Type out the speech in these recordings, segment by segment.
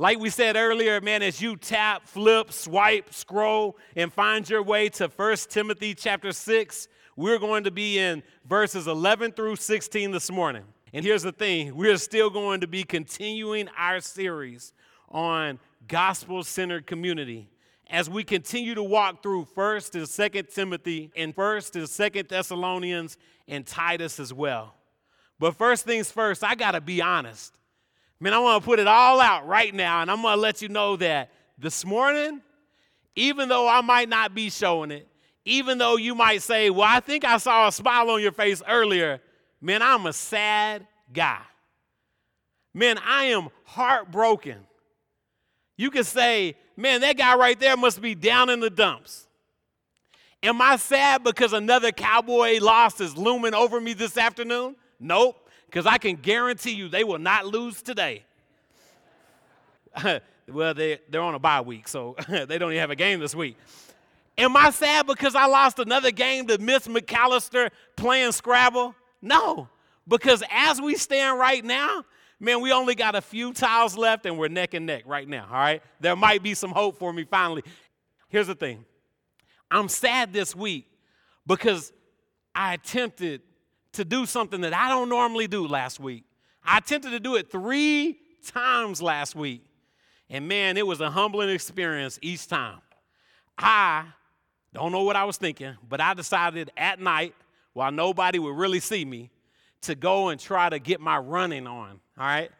Like we said earlier, man, as you tap, flip, swipe, scroll, and find your way to 1 Timothy chapter 6, we're going to be in verses 11 through 16 this morning. And here's the thing we're still going to be continuing our series on gospel centered community as we continue to walk through 1st and 2nd Timothy and 1st and 2nd Thessalonians and Titus as well. But first things first, I got to be honest. Man, I want to put it all out right now, and I'm going to let you know that this morning, even though I might not be showing it, even though you might say, Well, I think I saw a smile on your face earlier, man, I'm a sad guy. Man, I am heartbroken. You could say, Man, that guy right there must be down in the dumps. Am I sad because another cowboy loss is looming over me this afternoon? Nope, because I can guarantee you they will not lose today. well, they, they're on a bye week, so they don't even have a game this week. Am I sad because I lost another game to Miss McAllister playing Scrabble? No, because as we stand right now, man, we only got a few tiles left and we're neck and neck right now, all right? There might be some hope for me finally. Here's the thing I'm sad this week because I attempted to do something that I don't normally do last week. I attempted to do it three times last week. And man, it was a humbling experience each time. I don't know what I was thinking, but I decided at night, while nobody would really see me, to go and try to get my running on. All right?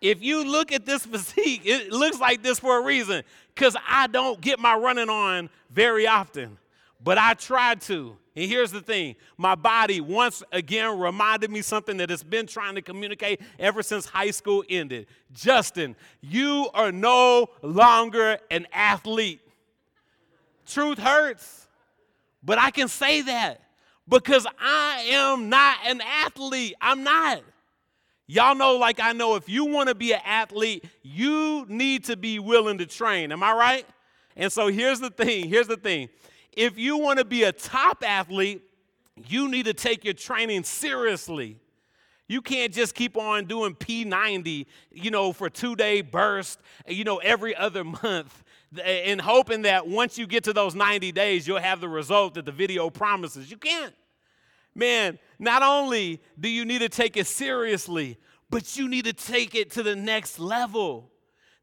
If you look at this physique, it looks like this for a reason, because I don't get my running on very often, but I tried to. And here's the thing my body once again reminded me something that it's been trying to communicate ever since high school ended. Justin, you are no longer an athlete. Truth hurts, but I can say that because I am not an athlete. I'm not. Y'all know, like I know, if you want to be an athlete, you need to be willing to train. Am I right? And so here's the thing here's the thing. If you want to be a top athlete, you need to take your training seriously. You can't just keep on doing P90, you know, for two day burst, you know, every other month and hoping that once you get to those 90 days, you'll have the result that the video promises. You can't. Man, not only do you need to take it seriously, but you need to take it to the next level.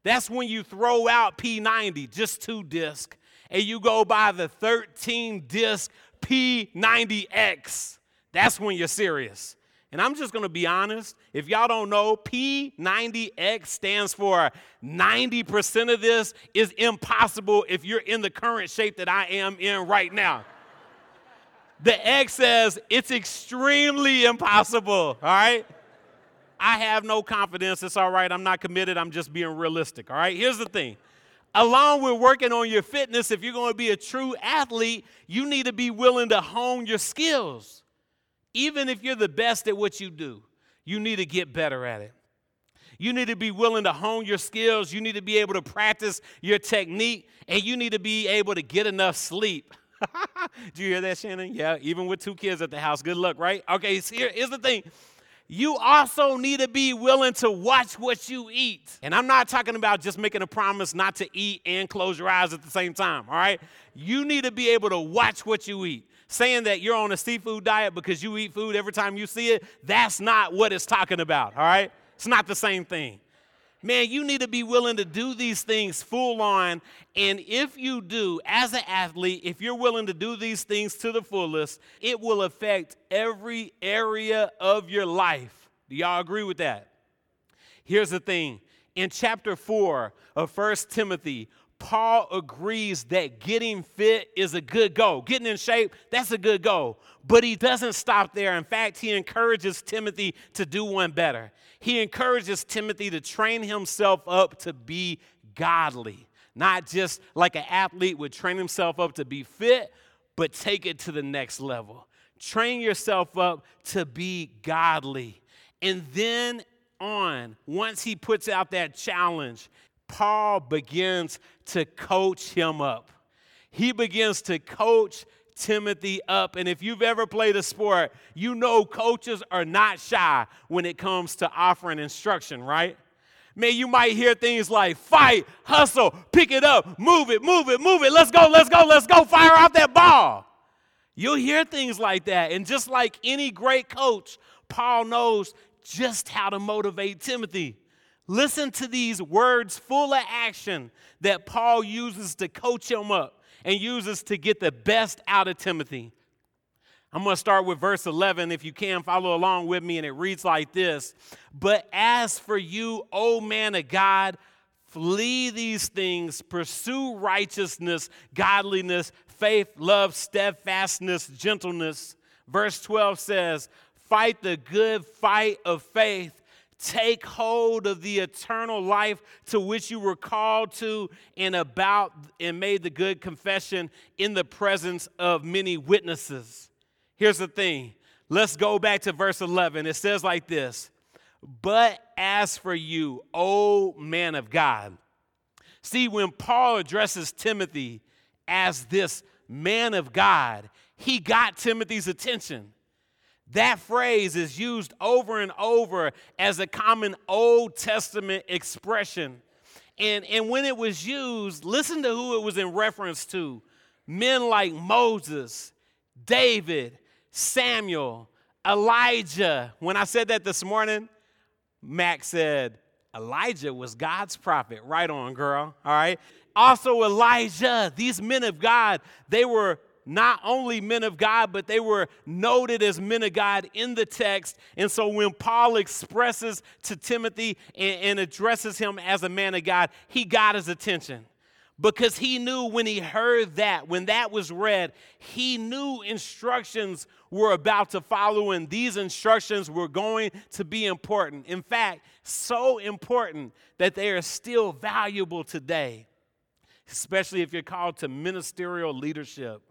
That's when you throw out P90, just two disc, and you go by the 13 disc P90X. That's when you're serious. And I'm just gonna be honest. If y'all don't know, P90X stands for 90% of this is impossible if you're in the current shape that I am in right now. the X says it's extremely impossible, all right? I have no confidence. It's all right. I'm not committed. I'm just being realistic, all right? Here's the thing. Along with working on your fitness, if you're going to be a true athlete, you need to be willing to hone your skills. Even if you're the best at what you do, you need to get better at it. You need to be willing to hone your skills. You need to be able to practice your technique, and you need to be able to get enough sleep. Do you hear that, Shannon? Yeah, even with two kids at the house. Good luck, right? Okay, here's the thing. You also need to be willing to watch what you eat. And I'm not talking about just making a promise not to eat and close your eyes at the same time, all right? You need to be able to watch what you eat saying that you're on a seafood diet because you eat food every time you see it, that's not what it's talking about, all right? It's not the same thing. Man, you need to be willing to do these things full on. And if you do, as an athlete, if you're willing to do these things to the fullest, it will affect every area of your life. Do y'all agree with that? Here's the thing in chapter 4 of First Timothy, Paul agrees that getting fit is a good goal. Getting in shape, that's a good goal. But he doesn't stop there. In fact, he encourages Timothy to do one better. He encourages Timothy to train himself up to be godly, not just like an athlete would train himself up to be fit, but take it to the next level. Train yourself up to be godly. And then on, once he puts out that challenge, Paul begins to coach him up. He begins to coach Timothy up. And if you've ever played a sport, you know coaches are not shy when it comes to offering instruction, right? man, you might hear things like fight, hustle, pick it up, move it, move it, move it, let's go, let's go, let's go, fire off that ball. You'll hear things like that. And just like any great coach, Paul knows just how to motivate Timothy. Listen to these words full of action that Paul uses to coach him up and uses to get the best out of Timothy. I'm going to start with verse 11 if you can follow along with me, and it reads like this But as for you, O man of God, flee these things, pursue righteousness, godliness, faith, love, steadfastness, gentleness. Verse 12 says, Fight the good fight of faith. Take hold of the eternal life to which you were called to and about and made the good confession in the presence of many witnesses. Here's the thing. Let's go back to verse 11. It says like this But as for you, O man of God. See, when Paul addresses Timothy as this man of God, he got Timothy's attention. That phrase is used over and over as a common Old Testament expression. And, and when it was used, listen to who it was in reference to men like Moses, David, Samuel, Elijah. When I said that this morning, Max said, Elijah was God's prophet. Right on, girl. All right. Also, Elijah, these men of God, they were not only men of God, but they were noted as men of God in the text. And so when Paul expresses to Timothy and, and, addresses him as a man of God, he got his attention because he knew when he heard that, when that was read, he knew instructions were about to follow, and these instructions were going to be important. In fact, so important that they are still valuable today, especially if you're called to ministerial leadership.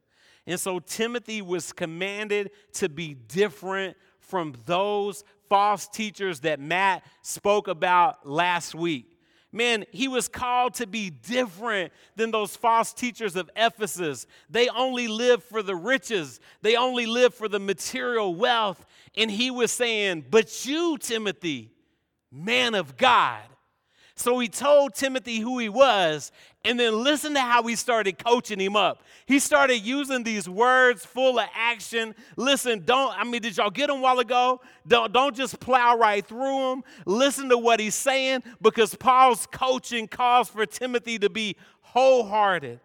And so Timothy was commanded to be different from those false teachers that Matt spoke about last week. Man, he was called to be different than those false teachers of Ephesus. They only live for the riches, they only live for the material wealth. And he was saying, But you, Timothy, man of God, so he told Timothy who he was, and then listen to how he started coaching him up. He started using these words full of action. Listen, don't, I mean, did y'all get them while ago? Don't, don't just plow right through them. Listen to what he's saying because Paul's coaching calls for Timothy to be wholehearted,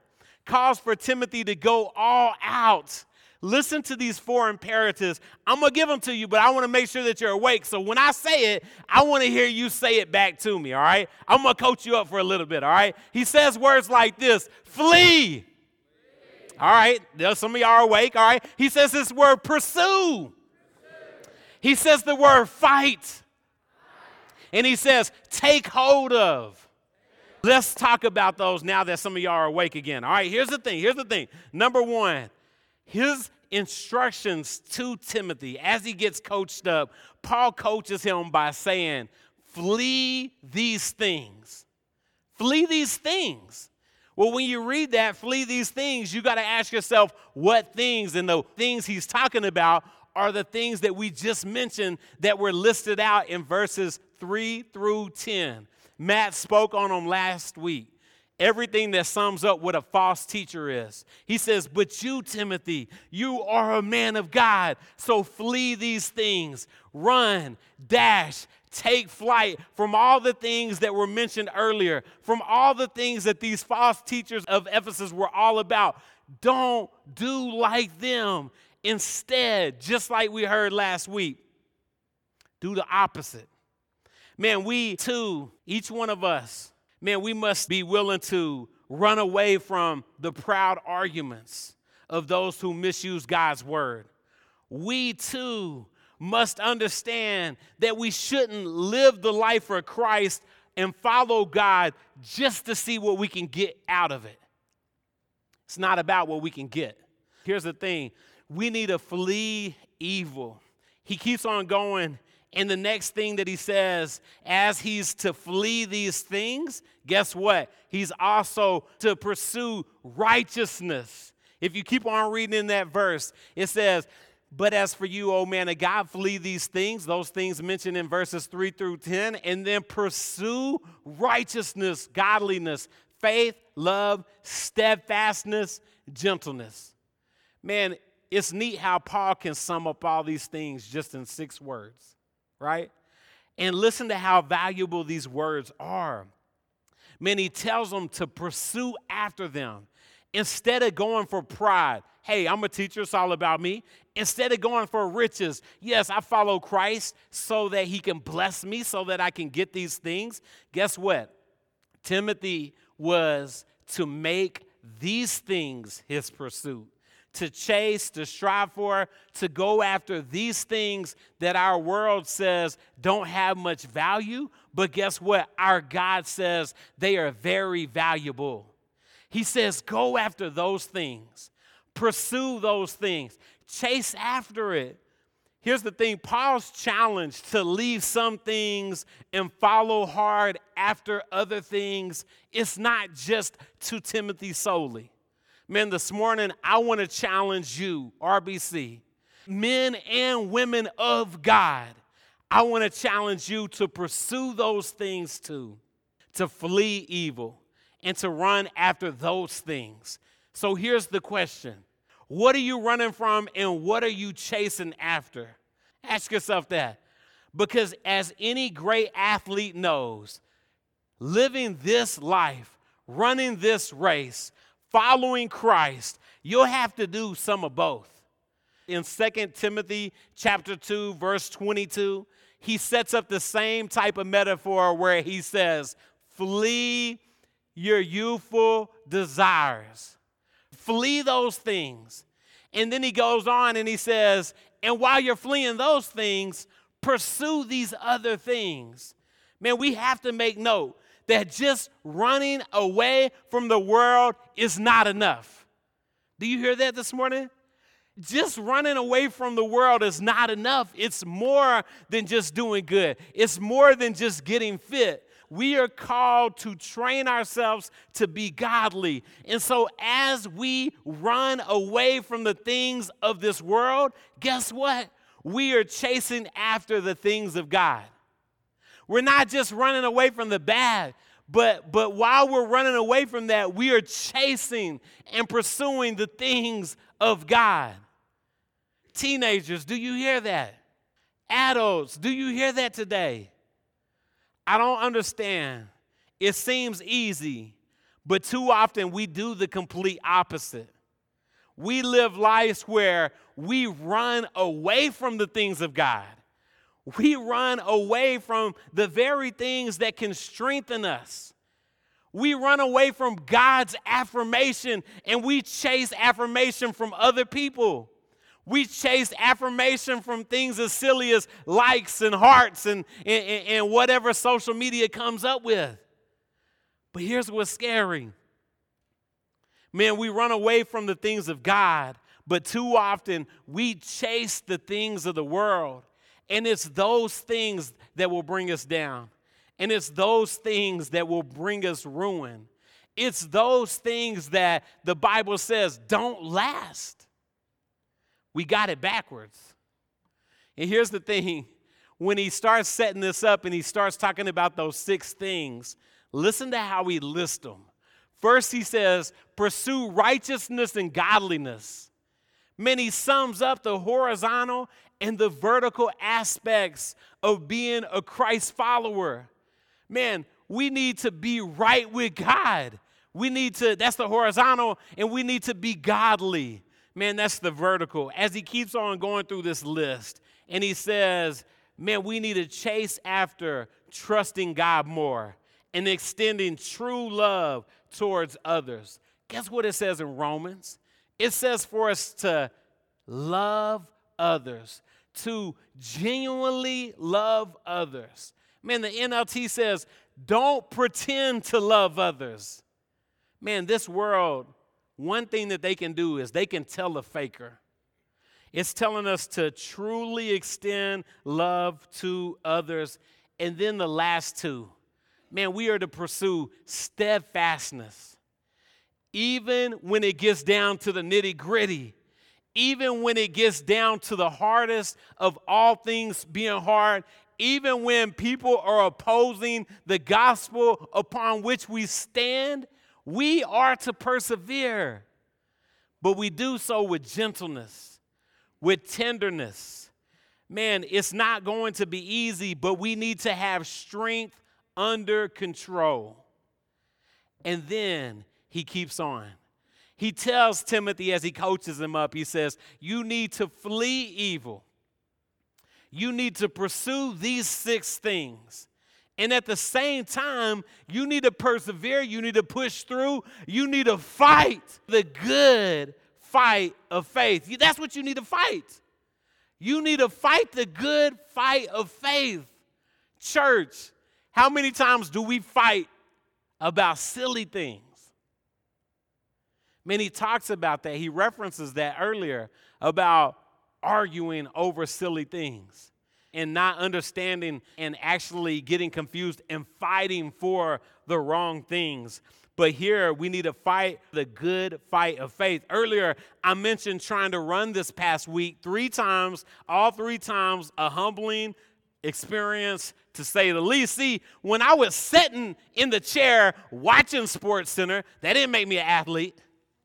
calls for Timothy to go all out. Listen to these four imperatives. I'm going to give them to you, but I want to make sure that you're awake. So when I say it, I want to hear you say it back to me, all right? I'm going to coach you up for a little bit, all right? He says words like this flee. All right, some of y'all are awake, all right? He says this word pursue. He says the word fight. And he says take hold of. Let's talk about those now that some of y'all are awake again. All right, here's the thing. Here's the thing. Number one, his instructions to Timothy as he gets coached up, Paul coaches him by saying, Flee these things. Flee these things. Well, when you read that, flee these things, you got to ask yourself what things, and the things he's talking about are the things that we just mentioned that were listed out in verses 3 through 10. Matt spoke on them last week everything that sums up what a false teacher is. He says, But you, Timothy, you are a man of God, so flee these things, run, dash, take flight from all the things that were mentioned earlier, from all the things that these false teachers of Ephesus were all about. Don't do like them. Instead, just like we heard last week, do the opposite. Man, we too, each one of us, man, we must be willing to run away from the proud arguments of those who misuse God's word. We too must understand that we shouldn't live the life for Christ and follow God just to see what we can get out of it. It's not about what we can get. Here's the thing we need to flee evil. He keeps on going and the next thing that he says, as he's to flee these things, guess what? He's also to pursue righteousness. If you keep on reading in that verse, it says, But as for you, O man of God, flee these things, those things mentioned in verses 3 through 10, and then pursue righteousness, godliness, faith, love, steadfastness, gentleness. Man, it's neat how Paul can sum up all these things just in six words, right? And listen to how valuable these words are. Man, he tells them to pursue after them instead of going for pride. Hey, I'm a teacher, it's all about me. Instead of going for riches, yes, I follow Christ so that he can bless me, so that I can get these things. Guess what? Timothy was to make these things his pursuit to chase, to strive for, to go after these things that our world says don't have much value. But guess what? Our God says they are very valuable. He says, go after those things, pursue those things, chase after it. Here's the thing Paul's challenge to leave some things and follow hard after other things is not just to Timothy solely. Man, this morning I want to challenge you, RBC, men and women of God. I want to challenge you to pursue those things too, to flee evil and to run after those things. So here's the question What are you running from and what are you chasing after? Ask yourself that. Because as any great athlete knows, living this life, running this race, following Christ, you'll have to do some of both. In 2 Timothy chapter 2 verse 22, he sets up the same type of metaphor where he says, "Flee your youthful desires. Flee those things." And then he goes on and he says, "And while you're fleeing those things, pursue these other things." Man, we have to make note that just running away from the world is not enough. Do you hear that this morning? Just running away from the world is not enough. It's more than just doing good, it's more than just getting fit. We are called to train ourselves to be godly. And so, as we run away from the things of this world, guess what? We are chasing after the things of God. We're not just running away from the bad, but, but while we're running away from that, we are chasing and pursuing the things of God. Teenagers, do you hear that? Adults, do you hear that today? I don't understand. It seems easy, but too often we do the complete opposite. We live lives where we run away from the things of God we run away from the very things that can strengthen us. We run away from God's affirmation and we chase affirmation from other people. We chase affirmation from things as silly as likes and hearts and, and, and whatever social media comes up with. But here's what's scary man, we run away from the things of God, but too often we chase the things of the world. And it's those things that will bring us down. And it's those things that will bring us ruin. It's those things that the Bible says don't last. We got it backwards. And here's the thing when he starts setting this up and he starts talking about those six things, listen to how he lists them. First, he says, pursue righteousness and godliness. Man, he sums up the horizontal and the vertical aspects of being a Christ follower. Man, we need to be right with God. We need to, that's the horizontal, and we need to be godly. Man, that's the vertical. As he keeps on going through this list, and he says, man, we need to chase after trusting God more and extending true love towards others. Guess what it says in Romans? It says for us to love others to genuinely love others. Man, the NLT says, don't pretend to love others. Man, this world, one thing that they can do is they can tell a faker. It's telling us to truly extend love to others. And then the last two, man, we are to pursue steadfastness. Even when it gets down to the nitty gritty, even when it gets down to the hardest of all things being hard, even when people are opposing the gospel upon which we stand, we are to persevere. But we do so with gentleness, with tenderness. Man, it's not going to be easy, but we need to have strength under control. And then he keeps on. He tells Timothy as he coaches him up, he says, You need to flee evil. You need to pursue these six things. And at the same time, you need to persevere, you need to push through, you need to fight the good fight of faith. That's what you need to fight. You need to fight the good fight of faith. Church, how many times do we fight about silly things? Man, he talks about that. He references that earlier about arguing over silly things and not understanding and actually getting confused and fighting for the wrong things. But here we need to fight the good fight of faith. Earlier, I mentioned trying to run this past week three times, all three times, a humbling experience to say the least. See, when I was sitting in the chair watching Sports Center, that didn't make me an athlete.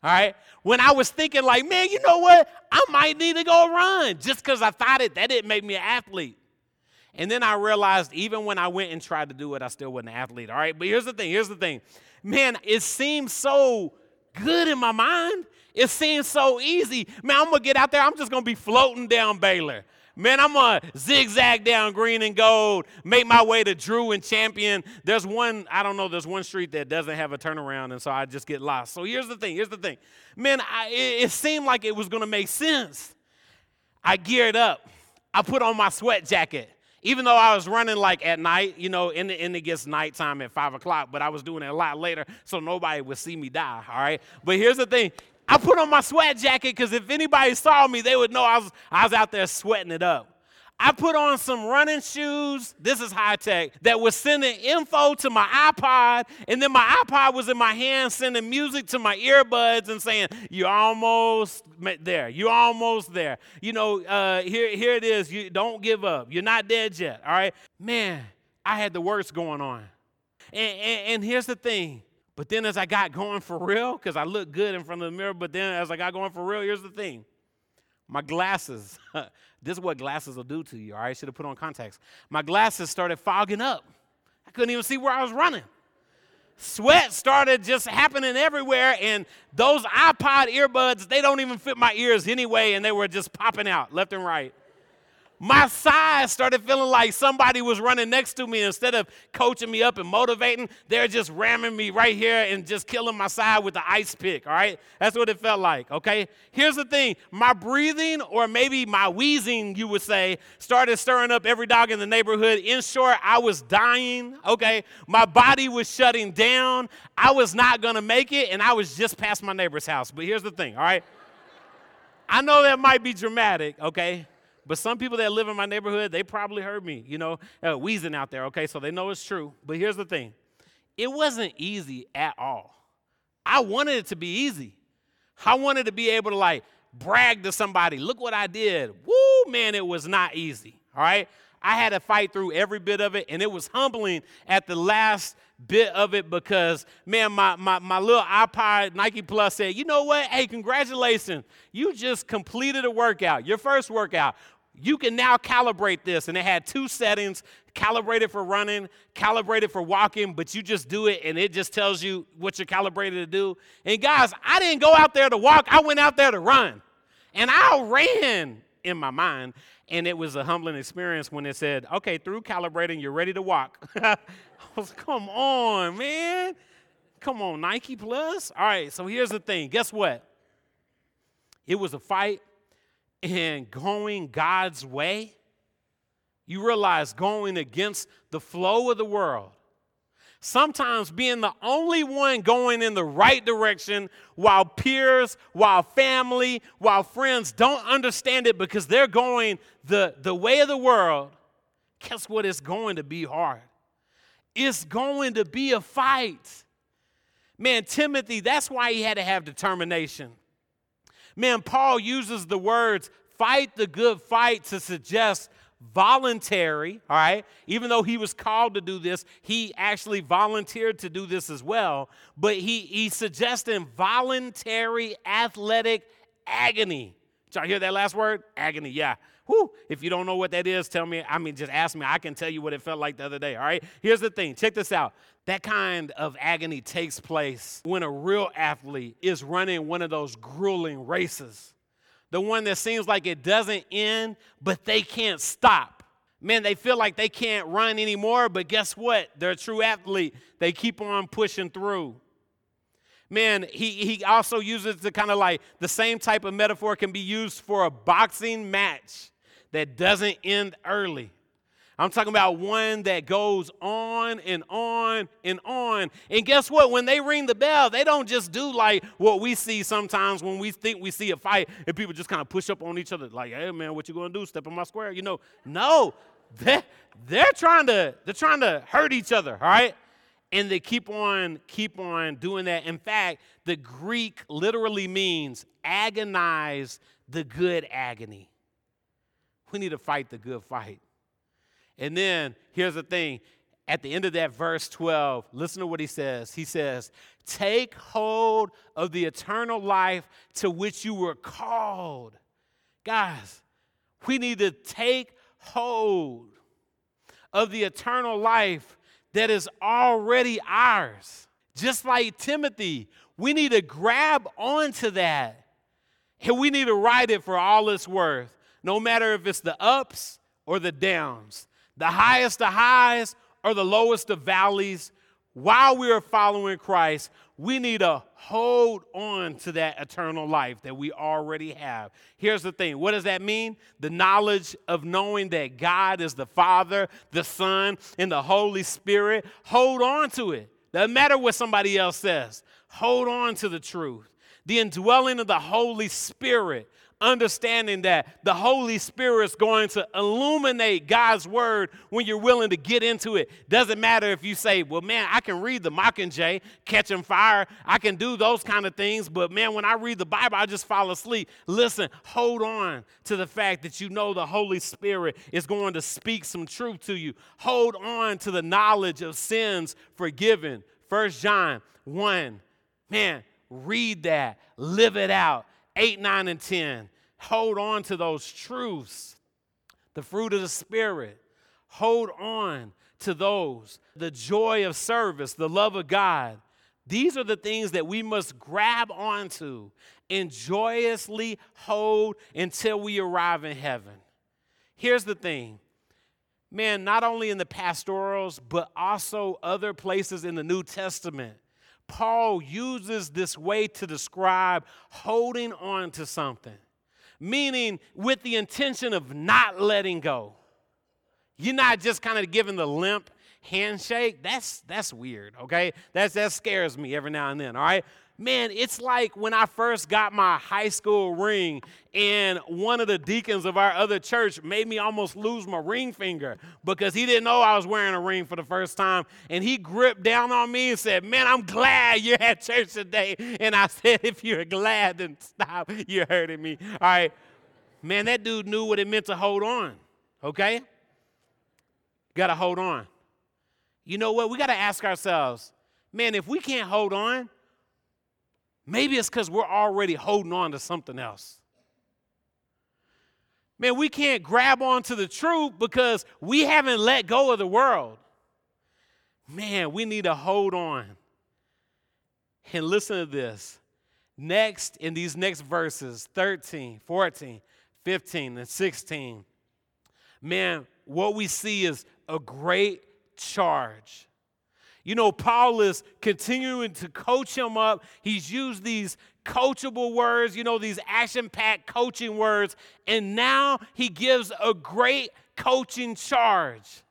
All right. When I was thinking, like, man, you know what? I might need to go run just because I thought it, that didn't make me an athlete. And then I realized even when I went and tried to do it, I still wasn't an athlete. All right. But here's the thing here's the thing. Man, it seems so good in my mind. It seems so easy. Man, I'm going to get out there. I'm just going to be floating down Baylor. Man, I'm gonna zigzag down green and gold, make my way to Drew and Champion. There's one, I don't know, there's one street that doesn't have a turnaround, and so I just get lost. So here's the thing, here's the thing. Man, I, it, it seemed like it was gonna make sense. I geared up, I put on my sweat jacket. Even though I was running like at night, you know, and, and it gets nighttime at five o'clock, but I was doing it a lot later, so nobody would see me die, all right? But here's the thing I put on my sweat jacket because if anybody saw me, they would know I was, I was out there sweating it up. I put on some running shoes. This is high tech that was sending info to my iPod, and then my iPod was in my hand sending music to my earbuds and saying, "You're almost there. You're almost there. You know, uh, here, here it is. You don't give up. You're not dead yet. All right, man. I had the worst going on, and, and, and here's the thing. But then as I got going for real, because I looked good in front of the mirror, but then as I got going for real, here's the thing. My glasses, this is what glasses will do to you, all right? Should have put on contacts. My glasses started fogging up. I couldn't even see where I was running. Sweat started just happening everywhere, and those iPod earbuds, they don't even fit my ears anyway, and they were just popping out left and right my size started feeling like somebody was running next to me. Instead of coaching me up and motivating they're just ramming me right here and just killing my side with the ice pick all right? That's what it felt like okay? Here's the thing. My breathing or maybe my wheezing you would say started stirring up every dog in the neighborhood. In short i was dying okay? My body was shutting down. I was not gonna make it and i was just past my neighbor's house. But here's the thing all right? I know that might be dramatic okay but some people that live in my neighborhood, they probably heard me, you know, uh, wheezing out there, okay? So they know it's true. But here's the thing it wasn't easy at all. I wanted it to be easy. I wanted to be able to like brag to somebody, look what I did. Woo, man, it was not easy, all right? I had to fight through every bit of it, and it was humbling at the last bit of it because, man, my, my, my little iPod Nike Plus said, you know what? Hey, congratulations. You just completed a workout, your first workout you can now calibrate this. And it had two settings calibrated for running, calibrated for walking, but you just do it and it just tells you what you're calibrated to do. And guys, I didn't go out there to walk, I went out there to run. And I ran in my mind. And it was a humbling experience when it said, okay, through calibrating, you're ready to walk. I was, come on, man. Come on, Nike Plus. All right, so here's the thing. Guess what? It was a fight and going God's way, you realize going against the flow of the world. Sometimes being the only one going in the right direction while peers, while family, while friends don't understand it because they're going the, the way of the world, guess what? It's going to be hard. It's going to be a fight. Man, Timothy, that's why he had to have determination. Man, Paul uses the words fight the good fight to suggest voluntary, all right? Even though he was called to do this, he actually volunteered to do this as well. But he, he's suggesting voluntary athletic agony. Did y'all hear that last word? Agony, yeah. Whew. If you don't know what that is, tell me. I mean, just ask me. I can tell you what it felt like the other day, all right? Here's the thing check this out. That kind of agony takes place when a real athlete is running one of those grueling races the one that seems like it doesn't end, but they can't stop. Man, they feel like they can't run anymore, but guess what? They're a true athlete. They keep on pushing through. Man, he, he also uses the kind of like the same type of metaphor can be used for a boxing match that doesn't end early. I'm talking about one that goes on and on and on. And guess what? When they ring the bell, they don't just do like what we see sometimes when we think we see a fight and people just kind of push up on each other, like, hey man, what you gonna do? Step in my square? You know, no. They're, they're trying to they're trying to hurt each other, all right? And they keep on, keep on doing that. In fact, the Greek literally means agonize the good agony. We need to fight the good fight. And then here's the thing at the end of that verse 12, listen to what he says. He says, Take hold of the eternal life to which you were called. Guys, we need to take hold of the eternal life that is already ours. Just like Timothy, we need to grab onto that. And we need to ride it for all it's worth, no matter if it's the ups or the downs the highest of highs or the lowest of valleys, while we are following Christ, we need to hold on to that eternal life that we already have. Here's the thing what does that mean? The knowledge of knowing that God is the Father, the Son, and the Holy Spirit. Hold on to it. Doesn't matter what somebody else says, hold on to the truth. The indwelling of the Holy Spirit understanding that the Holy Spirit is going to illuminate God's word when you're willing to get into it. Doesn't matter if you say, well, man, I can read the Mockingjay, catching fire, I can do those kind of things, but man, when I read the Bible, I just fall asleep. Listen, hold on to the fact that you know the Holy Spirit is going to speak some truth to you. Hold on to the knowledge of sins forgiven. First John 1. Man, read that, live it out 8, 9, and 10. Hold on to those truths. The fruit of the Spirit. Hold on to those. The joy of service, the love of God. These are the things that we must grab onto and joyously hold until we arrive in heaven. Here's the thing man, not only in the pastorals, but also other places in the New Testament, Paul uses this way to describe holding on to something, meaning with the intention of not letting go. You're not just kind of giving the limp handshake. That's that's weird, okay? That's that scares me every now and then, all right? Man, it's like when I first got my high school ring, and one of the deacons of our other church made me almost lose my ring finger because he didn't know I was wearing a ring for the first time. And he gripped down on me and said, Man, I'm glad you're at church today. And I said, If you're glad, then stop. You're hurting me. All right. Man, that dude knew what it meant to hold on, okay? Got to hold on. You know what? We got to ask ourselves, man, if we can't hold on, Maybe it's because we're already holding on to something else. Man, we can't grab onto the truth because we haven't let go of the world. Man, we need to hold on. And listen to this. Next, in these next verses 13, 14, 15, and 16, man, what we see is a great charge you know, Paul is continuing to coach him up. He's used these coachable words, you know, these action packed coaching words, and now he gives a great coaching charge.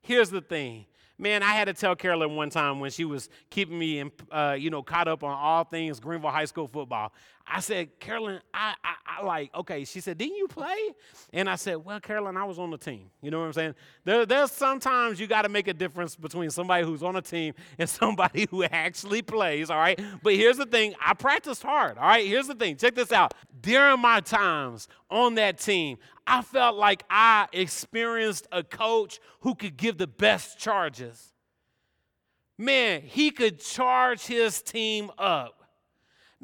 Here's the thing. Man, I had to tell Carolyn one time when she was keeping me, in, uh, you know, caught up on all things Greenville High School football. I said, Carolyn, I, I, I like, okay, she said, didn't you play? And I said, well, Carolyn, I was on the team. You know what I'm saying? There, there's sometimes you got to make a difference between somebody who's on a team and somebody who actually plays, all right? But here's the thing I practiced hard, all right? Here's the thing check this out. During my times on that team, I felt like I experienced a coach who could give the best charges. Man, he could charge his team up.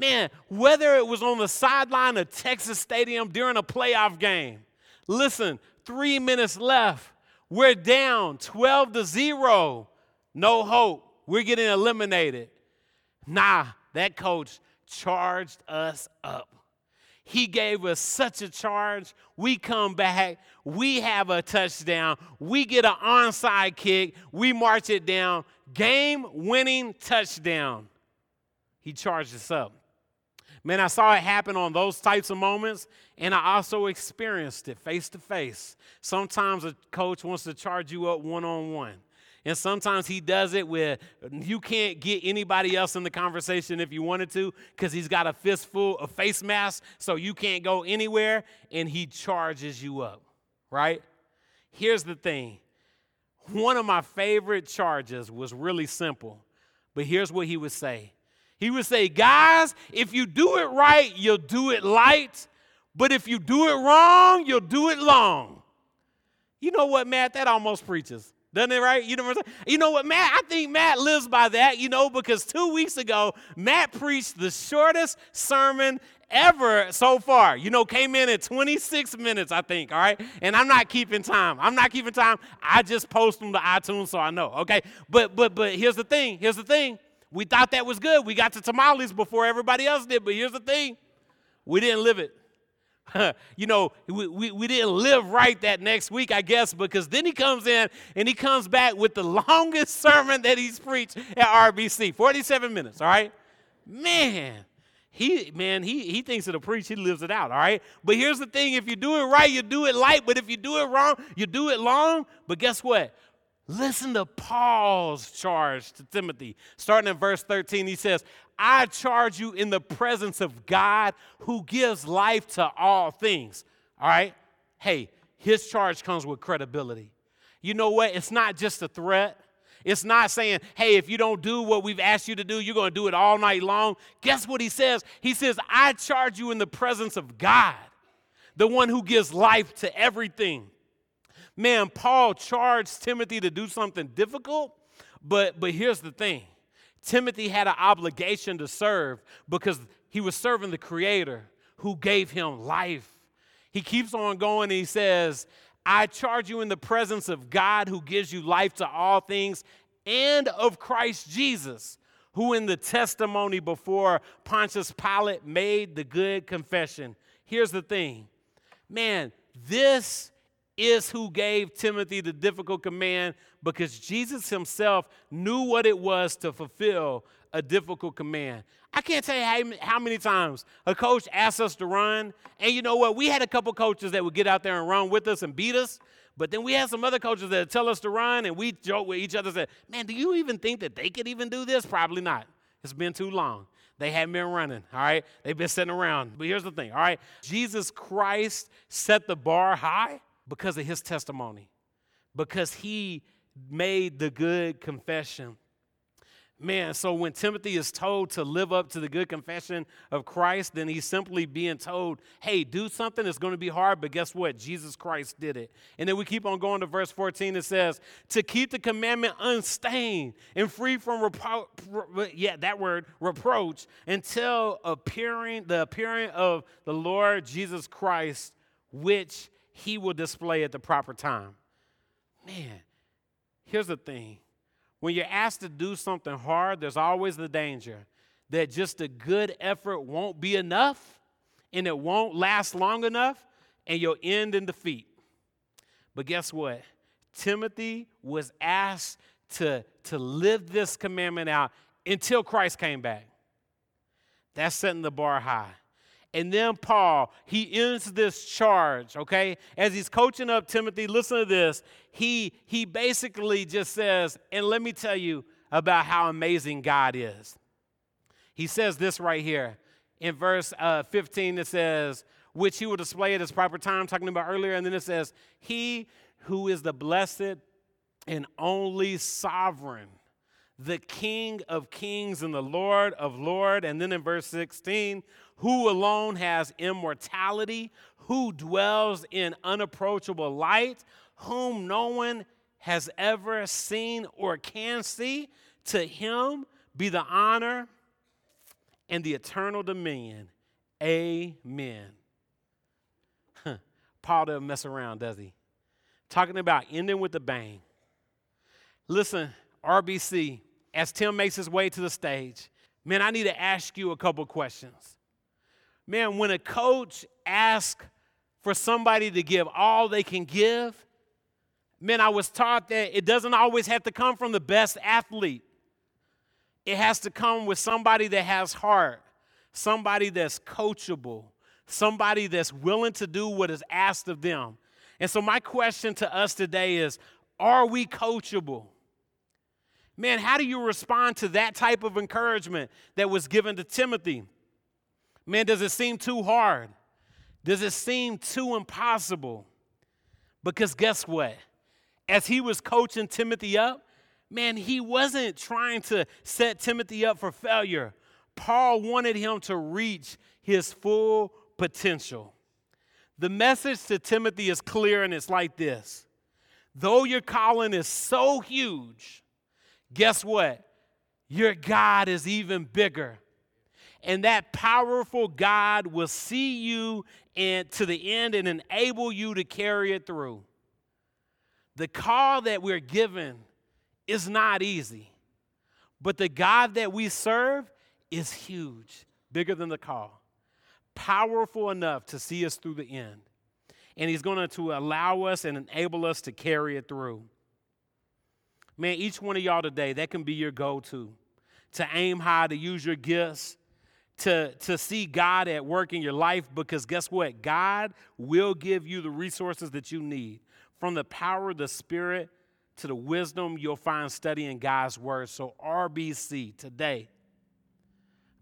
Man, whether it was on the sideline of Texas Stadium during a playoff game, listen, three minutes left. We're down 12 to 0. No hope. We're getting eliminated. Nah, that coach charged us up. He gave us such a charge. We come back, we have a touchdown, we get an onside kick, we march it down. Game winning touchdown. He charged us up. Man, I saw it happen on those types of moments, and I also experienced it face to face. Sometimes a coach wants to charge you up one on one. And sometimes he does it where you can't get anybody else in the conversation if you wanted to because he's got a fistful of face masks, so you can't go anywhere, and he charges you up, right? Here's the thing one of my favorite charges was really simple, but here's what he would say he would say, Guys, if you do it right, you'll do it light. But if you do it wrong, you'll do it long. You know what, Matt? That almost preaches. Doesn't it, right? You know? You know what, Matt? I think Matt lives by that, you know, because two weeks ago, Matt preached the shortest sermon ever so far. You know, came in at 26 minutes, I think, all right? And I'm not keeping time. I'm not keeping time. I just post them to iTunes so I know, okay? But but but here's the thing. Here's the thing. We thought that was good. We got to tamales before everybody else did. But here's the thing we didn't live it. you know, we, we, we, didn't live right that next week, I guess, because then he comes in and he comes back with the longest sermon that he's preached at RBC 47 minutes, all right? Man, he man, he he thinks it'll preach, he lives it out, all right? But here's the thing: if you do it right, you do it light, but if you do it wrong, you do it long. But guess what? Listen to Paul's charge to Timothy. Starting in verse 13, he says, I charge you in the presence of God who gives life to all things. All right? Hey, his charge comes with credibility. You know what? It's not just a threat. It's not saying, hey, if you don't do what we've asked you to do, you're going to do it all night long. Guess what he says? He says, I charge you in the presence of God, the one who gives life to everything. Man, Paul charged Timothy to do something difficult, but, but here's the thing Timothy had an obligation to serve because he was serving the Creator who gave him life. He keeps on going and he says, I charge you in the presence of God who gives you life to all things and of Christ Jesus, who in the testimony before Pontius Pilate made the good confession. Here's the thing man, this is who gave Timothy the difficult command because Jesus himself knew what it was to fulfill a difficult command. I can't tell you how, many times a coach asked us to run, and you know what? We had a couple coaches that would get out there and run with us and beat us, but then we had some other coaches that tell us to run, and we joke with each other, and said, "Man, do you even think that they could even do this? Probably not. It's been too long." They haven't been running, all right? They've been sitting around. But here's the thing, all right? Jesus Christ set the bar high because of his testimony, because he made the good confession. Man, so when Timothy is told to live up to the good confession of Christ, then he's simply being told, hey, do something that's going to be hard, but guess what? Jesus Christ did it. And then we keep on going to verse 14. It says, to keep the commandment unstained and free from, repro- yeah, that word, reproach, until appearing, the appearing of the Lord Jesus Christ, which he will display at the proper time. Man, here's the thing when you're asked to do something hard, there's always the danger that just a good effort won't be enough and it won't last long enough and you'll end in defeat. But guess what? Timothy was asked to, to live this commandment out until Christ came back. That's setting the bar high. And then Paul, he ends this charge, okay? As he's coaching up Timothy, listen to this. He he basically just says, and let me tell you about how amazing God is. He says this right here. In verse uh, 15, it says, which he will display at his proper time, talking about earlier. And then it says, He who is the blessed and only sovereign, the King of kings and the Lord of lords. And then in verse 16, who alone has immortality, who dwells in unapproachable light, whom no one has ever seen or can see. To him be the honor and the eternal dominion. Amen. Paul doesn't mess around, does he? Talking about ending with a bang. Listen, RBC, as Tim makes his way to the stage, man, I need to ask you a couple questions. Man, when a coach asks for somebody to give all they can give, man, I was taught that it doesn't always have to come from the best athlete. It has to come with somebody that has heart, somebody that's coachable, somebody that's willing to do what is asked of them. And so, my question to us today is Are we coachable? Man, how do you respond to that type of encouragement that was given to Timothy? Man, does it seem too hard? Does it seem too impossible? Because guess what? As he was coaching Timothy up, man, he wasn't trying to set Timothy up for failure. Paul wanted him to reach his full potential. The message to Timothy is clear and it's like this Though your calling is so huge, guess what? Your God is even bigger. And that powerful God will see you and to the end and enable you to carry it through. The call that we're given is not easy, but the God that we serve is huge, bigger than the call, powerful enough to see us through the end. And He's going to allow us and enable us to carry it through. Man, each one of y'all today, that can be your go to. To aim high, to use your gifts, to, to see God at work in your life because guess what? God will give you the resources that you need from the power of the Spirit to the wisdom you'll find studying God's Word. So, RBC today,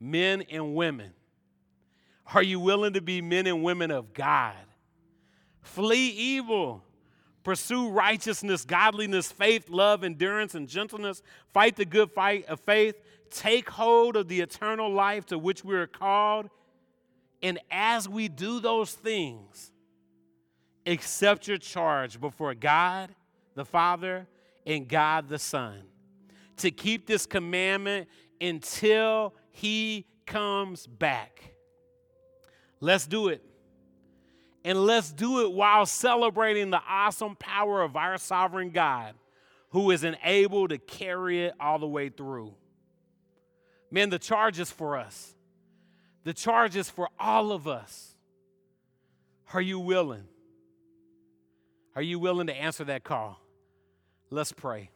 men and women, are you willing to be men and women of God? Flee evil. Pursue righteousness, godliness, faith, love, endurance, and gentleness. Fight the good fight of faith take hold of the eternal life to which we are called. And as we do those things, accept your charge before God the Father and God the Son to keep this commandment until He comes back. Let's do it. And let's do it while celebrating the awesome power of our sovereign God who is enabled to carry it all the way through. Man, the charge is for us. The charge is for all of us. Are you willing? Are you willing to answer that call? Let's pray.